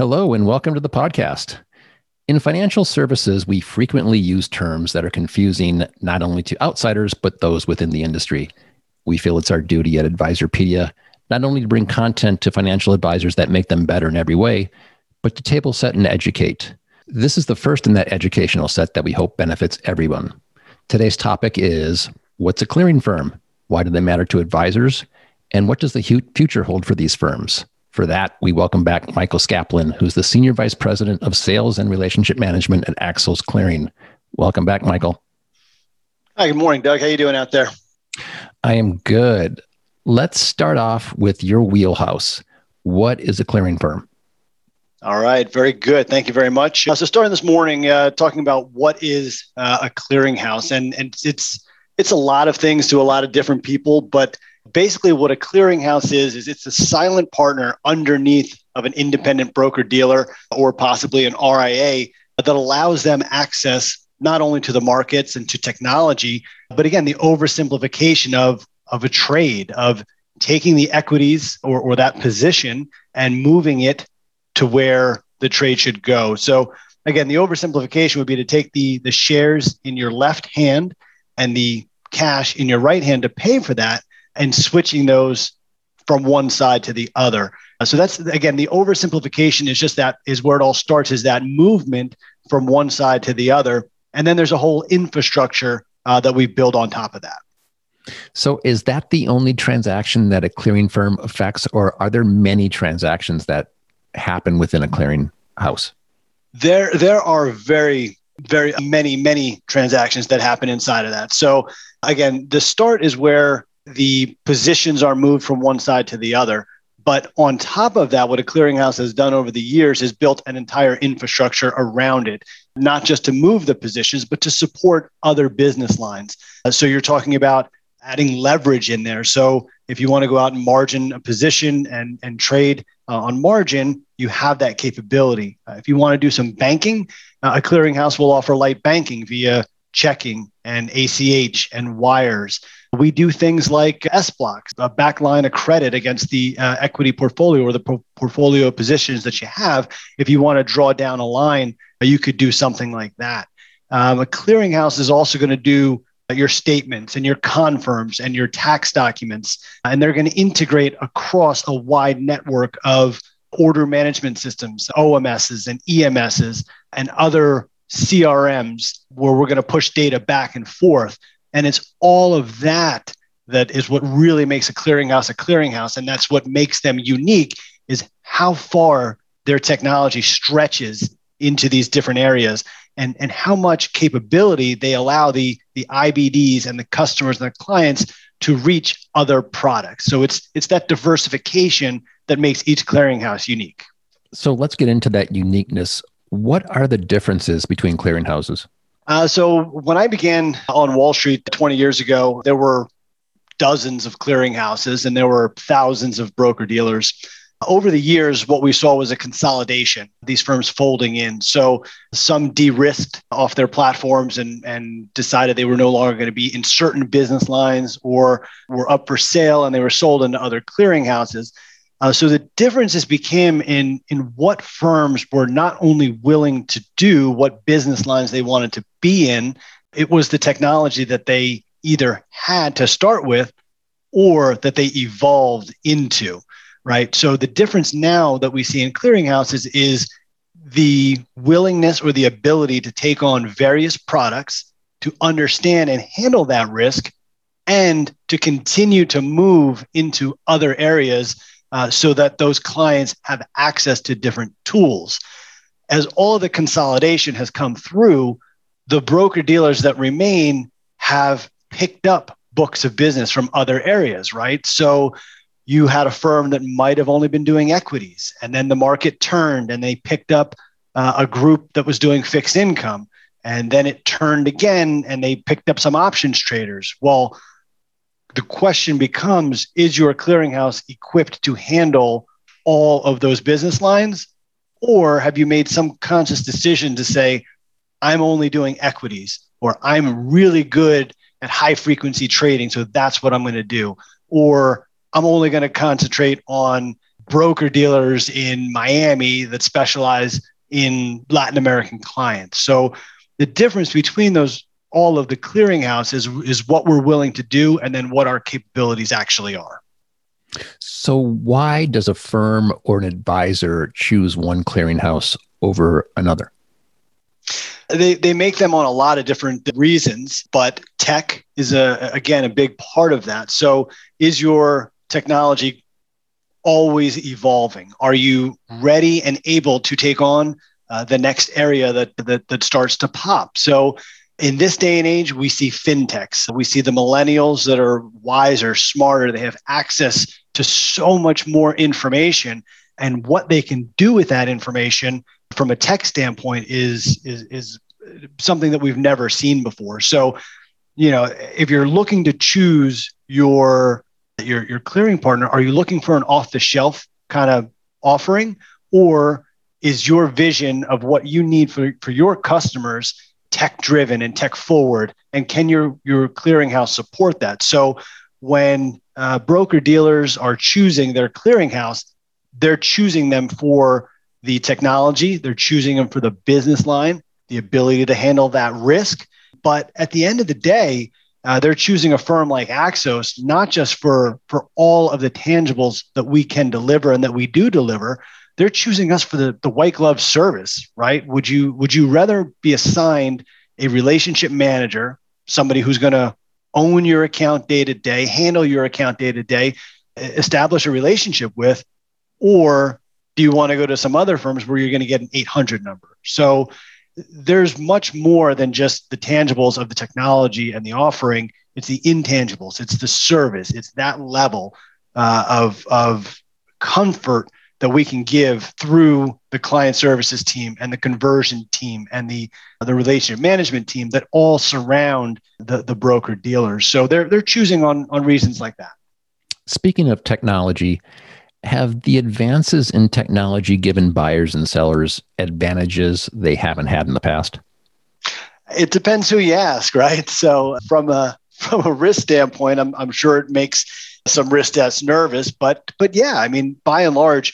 Hello, and welcome to the podcast. In financial services, we frequently use terms that are confusing not only to outsiders, but those within the industry. We feel it's our duty at Advisorpedia not only to bring content to financial advisors that make them better in every way, but to table set and educate. This is the first in that educational set that we hope benefits everyone. Today's topic is What's a clearing firm? Why do they matter to advisors? And what does the future hold for these firms? For that, we welcome back Michael Skaplin, who's the Senior Vice President of Sales and Relationship Management at Axos Clearing. Welcome back, Michael. Hi, good morning, Doug. How you doing out there? I am good. Let's start off with your wheelhouse. What is a clearing firm? All right, very good. Thank you very much. Uh, so, starting this morning, uh, talking about what is uh, a clearinghouse, and and it's it's a lot of things to a lot of different people, but basically what a clearinghouse is is it's a silent partner underneath of an independent broker dealer or possibly an RIA that allows them access not only to the markets and to technology but again the oversimplification of of a trade of taking the equities or, or that position and moving it to where the trade should go. So again the oversimplification would be to take the the shares in your left hand and the cash in your right hand to pay for that and switching those from one side to the other. Uh, so that's again the oversimplification is just that is where it all starts is that movement from one side to the other, and then there's a whole infrastructure uh, that we build on top of that. So is that the only transaction that a clearing firm affects, or are there many transactions that happen within a clearing house? There, there are very, very many, many transactions that happen inside of that. So again, the start is where the positions are moved from one side to the other. But on top of that, what a clearinghouse has done over the years is built an entire infrastructure around it, not just to move the positions, but to support other business lines. Uh, so you're talking about adding leverage in there. So if you want to go out and margin a position and, and trade uh, on margin, you have that capability. Uh, if you want to do some banking, uh, a clearinghouse will offer light banking via checking and ACH and wires. We do things like SBLOCs, a backline of credit against the uh, equity portfolio or the po- portfolio positions that you have. If you want to draw down a line, uh, you could do something like that. Um, a clearinghouse is also going to do uh, your statements and your confirms and your tax documents, and they're going to integrate across a wide network of order management systems, OMSs and EMSs, and other CRMs where we're going to push data back and forth and it's all of that that is what really makes a clearinghouse a clearinghouse. And that's what makes them unique is how far their technology stretches into these different areas and, and how much capability they allow the, the IBDs and the customers and the clients to reach other products. So it's it's that diversification that makes each clearinghouse unique. So let's get into that uniqueness. What are the differences between clearinghouses? Uh, so when I began on Wall Street 20 years ago, there were dozens of clearinghouses and there were thousands of broker dealers. Over the years, what we saw was a consolidation, these firms folding in. So some de risked off their platforms and, and decided they were no longer going to be in certain business lines or were up for sale and they were sold into other clearinghouses. Uh, so the differences became in in what firms were not only willing to do what business lines they wanted to be in, it was the technology that they either had to start with or that they evolved into, right? So the difference now that we see in clearinghouses is the willingness or the ability to take on various products to understand and handle that risk and to continue to move into other areas uh, so that those clients have access to different tools. As all the consolidation has come through, the broker dealers that remain have picked up books of business from other areas, right? So you had a firm that might have only been doing equities, and then the market turned and they picked up uh, a group that was doing fixed income. And then it turned again and they picked up some options traders. Well, the question becomes is your clearinghouse equipped to handle all of those business lines? Or have you made some conscious decision to say, I'm only doing equities, or I'm really good at high frequency trading, so that's what I'm going to do, or I'm only going to concentrate on broker dealers in Miami that specialize in Latin American clients. So the difference between those all of the clearinghouse is is what we're willing to do and then what our capabilities actually are. So why does a firm or an advisor choose one clearinghouse over another? They, they make them on a lot of different reasons, but tech is a again a big part of that. So is your technology always evolving? Are you ready and able to take on uh, the next area that, that that starts to pop? So in this day and age, we see fintechs. We see the millennials that are wiser, smarter. They have access to so much more information, and what they can do with that information from a tech standpoint is is is something that we've never seen before. So, you know, if you're looking to choose your your your clearing partner, are you looking for an off the shelf kind of offering, or is your vision of what you need for, for your customers tech driven and tech forward and can your your clearinghouse support that? So when uh, broker dealers are choosing their clearinghouse they're choosing them for the technology they're choosing them for the business line the ability to handle that risk but at the end of the day uh, they're choosing a firm like Axos not just for for all of the tangibles that we can deliver and that we do deliver they're choosing us for the, the white glove service, right? Would you would you rather be assigned a relationship manager, somebody who's going to own your account day to day, handle your account day to day, establish a relationship with, or do you want to go to some other firms where you're going to get an 800 number? So there's much more than just the tangibles of the technology and the offering. It's the intangibles. It's the service. It's that level uh, of of comfort that we can give through the client services team and the conversion team and the the relationship management team that all surround the, the broker dealers. So they're they're choosing on on reasons like that. Speaking of technology, have the advances in technology given buyers and sellers advantages they haven't had in the past? It depends who you ask, right? So from a from a risk standpoint, I'm, I'm sure it makes some risk tests nervous, but but yeah, I mean, by and large,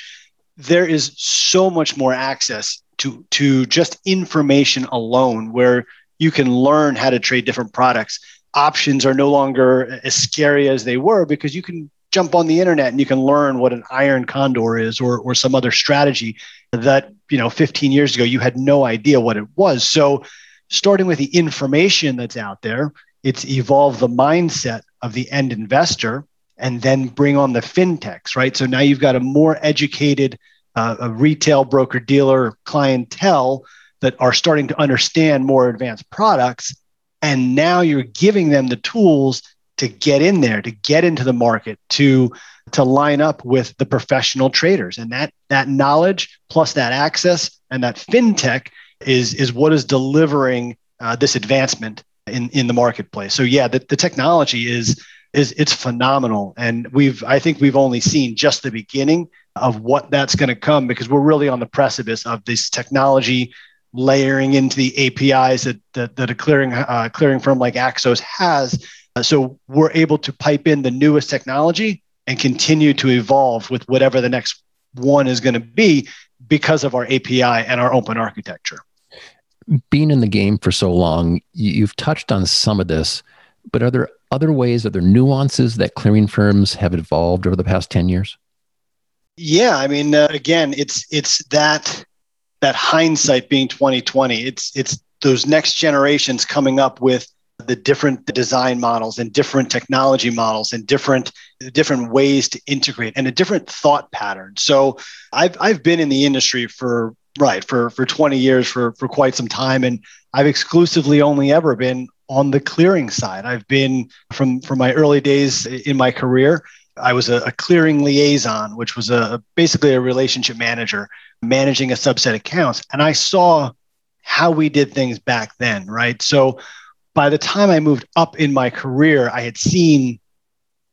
there is so much more access to to just information alone where you can learn how to trade different products. Options are no longer as scary as they were because you can jump on the internet and you can learn what an iron condor is or or some other strategy that you know 15 years ago you had no idea what it was. So starting with the information that's out there, it's evolved the mindset of the end investor and then bring on the fintechs, right? So now you've got a more educated uh, a retail broker dealer clientele that are starting to understand more advanced products. And now you're giving them the tools to get in there, to get into the market, to to line up with the professional traders. And that that knowledge plus that access and that fintech is is what is delivering uh, this advancement in in the marketplace. So yeah, the, the technology is is it's phenomenal and we've i think we've only seen just the beginning of what that's going to come because we're really on the precipice of this technology layering into the APIs that that, that a clearing uh, clearing firm like Axos has so we're able to pipe in the newest technology and continue to evolve with whatever the next one is going to be because of our API and our open architecture being in the game for so long you've touched on some of this but are there other ways, are there nuances that clearing firms have evolved over the past 10 years? Yeah, I mean, uh, again, it's it's that that hindsight being 2020. It's it's those next generations coming up with the different design models and different technology models and different different ways to integrate and a different thought pattern. So I've I've been in the industry for right for for 20 years for for quite some time and I've exclusively only ever been on the clearing side. I've been from from my early days in my career. I was a, a clearing liaison, which was a basically a relationship manager managing a subset of accounts. And I saw how we did things back then, right? So by the time I moved up in my career, I had seen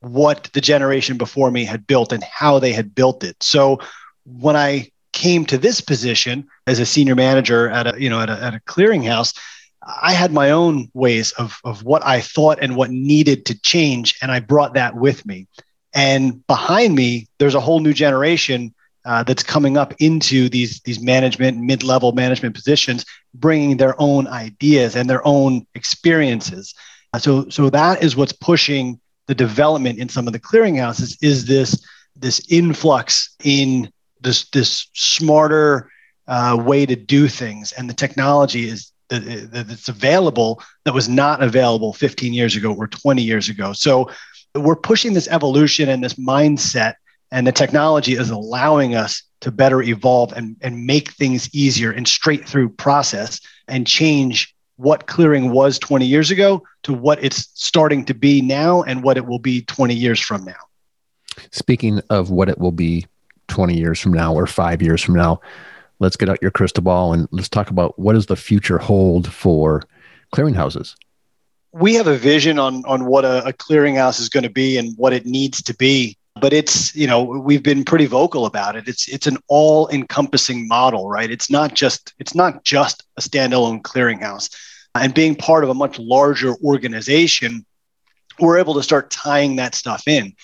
what the generation before me had built and how they had built it. So when I came to this position as a senior manager at a you know at a, at a clearinghouse, I had my own ways of of what I thought and what needed to change, and I brought that with me. And behind me, there's a whole new generation uh, that's coming up into these these management mid-level management positions bringing their own ideas and their own experiences. Uh, so so that is what's pushing the development in some of the clearinghouses is this this influx in this this smarter uh, way to do things. And the technology is that that's available that was not available 15 years ago or 20 years ago. So we're pushing this evolution and this mindset and the technology is allowing us to better evolve and, and make things easier and straight through process and change what clearing was 20 years ago to what it's starting to be now and what it will be 20 years from now. Speaking of what it will be 20 years from now or five years from now, let's get out your crystal ball and let's talk about what does the future hold for clearinghouses? We have a vision on, on what a, a clearinghouse is going to be and what it needs to be but it's you know we've been pretty vocal about it. It's it's an all encompassing model right? It's not just it's not just a standalone clearinghouse. And being part of a much larger organization we're able to start tying that stuff in.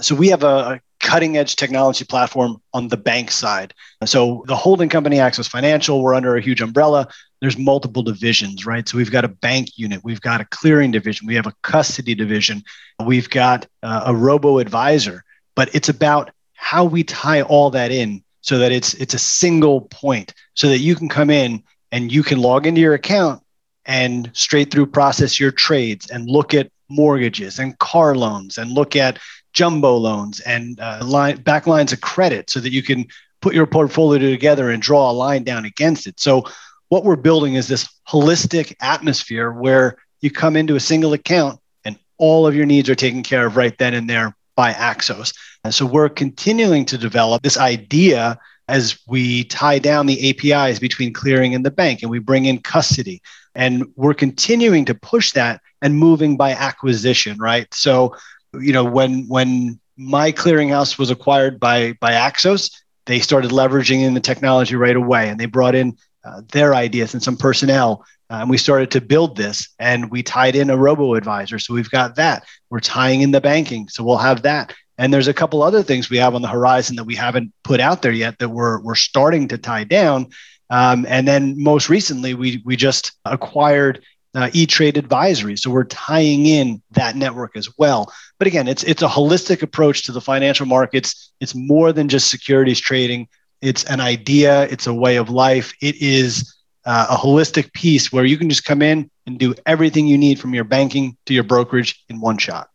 So we have a, cutting edge technology platform on the bank side. So the holding company Axos Financial we're under a huge umbrella. There's multiple divisions right? So we've got a bank unit we've got a clearing division we have a custody division we've got uh, a robo advisor but it's about how we tie all that in so that it's it's a single point so that you can come in and you can log into your account and straight through process your trades and look at mortgages and car loans and look at jumbo loans and uh, line, back lines of credit so that you can put your portfolio together and draw a line down against it. So what we're building is this holistic atmosphere where you come into a single account and all of your needs are taken care of right then and there by Axos. And so we're continuing to develop this idea as we tie down the APIs between clearing and the bank and we bring in custody. And we're continuing to push that and moving by acquisition, right? So, you know, when when my clearinghouse was acquired by by Axos, they started leveraging in the technology right away and they brought in uh, their ideas and some personnel and we started to build this and we tied in a robo advisor. So we've got that. We're tying in the banking. So we'll have that. And there's a couple other things we have on the horizon that we haven't put out there yet that we're, we're starting to tie down. Um, and then most recently, we, we just acquired uh, E-Trade Advisory. So we're tying in that network as well. But again, it's, it's a holistic approach to the financial markets. It's more than just securities trading. It's an idea. It's a way of life. It is uh, a holistic piece where you can just come in and do everything you need from your banking to your brokerage in one shot.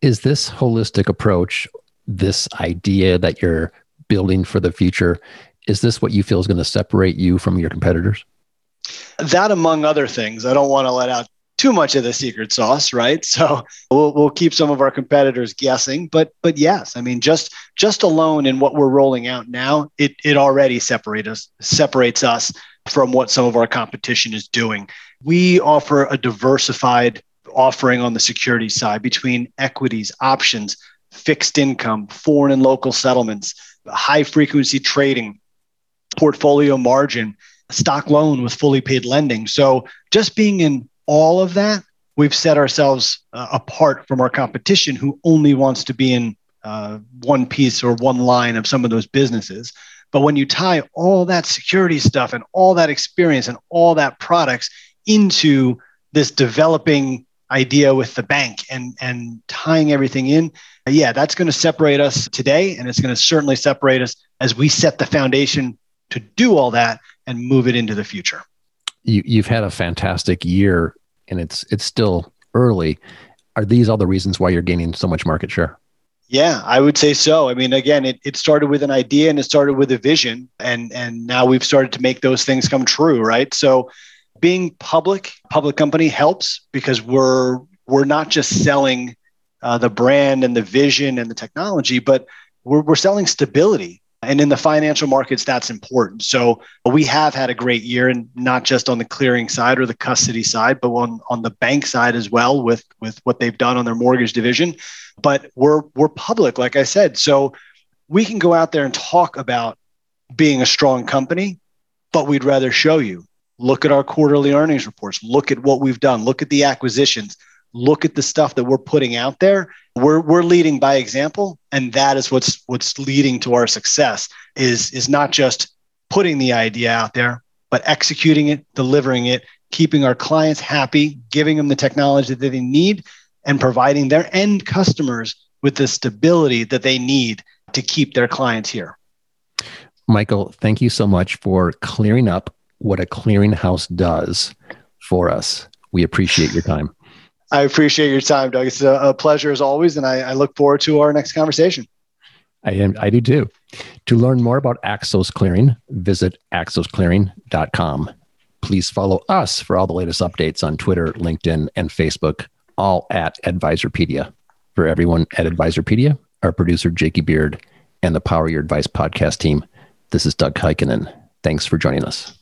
Is this holistic approach, this idea that you're building for the future, is this what you feel is going to separate you from your competitors? That, among other things, I don't want to let out too much of the secret sauce, right? So we'll, we'll keep some of our competitors guessing, but but yes, I mean just just alone in what we're rolling out now, it it already separates us separates us from what some of our competition is doing. We offer a diversified offering on the security side between equities, options, fixed income, foreign and local settlements, high frequency trading, portfolio margin, stock loan with fully paid lending. So just being in all of that, we've set ourselves uh, apart from our competition who only wants to be in uh, one piece or one line of some of those businesses. But when you tie all that security stuff and all that experience and all that products into this developing idea with the bank and and tying everything in yeah that's going to separate us today and it's going to certainly separate us as we set the foundation to do all that and move it into the future. You, you've had a fantastic year and it's it's still early. Are these all the reasons why you're gaining so much market share yeah, I would say so. I mean, again, it, it started with an idea and it started with a vision, and and now we've started to make those things come true, right? So, being public, public company helps because we're we're not just selling uh, the brand and the vision and the technology, but we're, we're selling stability. And in the financial markets, that's important. So we have had a great year, and not just on the clearing side or the custody side, but on, on the bank side as well with, with what they've done on their mortgage division. But we're we're public, like I said. So we can go out there and talk about being a strong company, but we'd rather show you. Look at our quarterly earnings reports. Look at what we've done. Look at the acquisitions. Look at the stuff that we're putting out there. We're, we're leading by example, and that is what's what's leading to our success. Is is not just putting the idea out there, but executing it, delivering it, keeping our clients happy, giving them the technology that they need, and providing their end customers with the stability that they need to keep their clients here. Michael, thank you so much for clearing up what a clearinghouse does for us. We appreciate your time. I appreciate your time, Doug. It's a, a pleasure as always, and I, I, look forward to our next conversation. I am. I do too. To learn more about Axos Clearing, visit axosclearing.com. Please follow us for all the latest updates on Twitter, LinkedIn, and Facebook, all at Advisorpedia. For everyone at Advisorpedia, our producer, Jakey Beard, and the Power Your Advice podcast team, this is Doug Heikkinen. Thanks for joining us.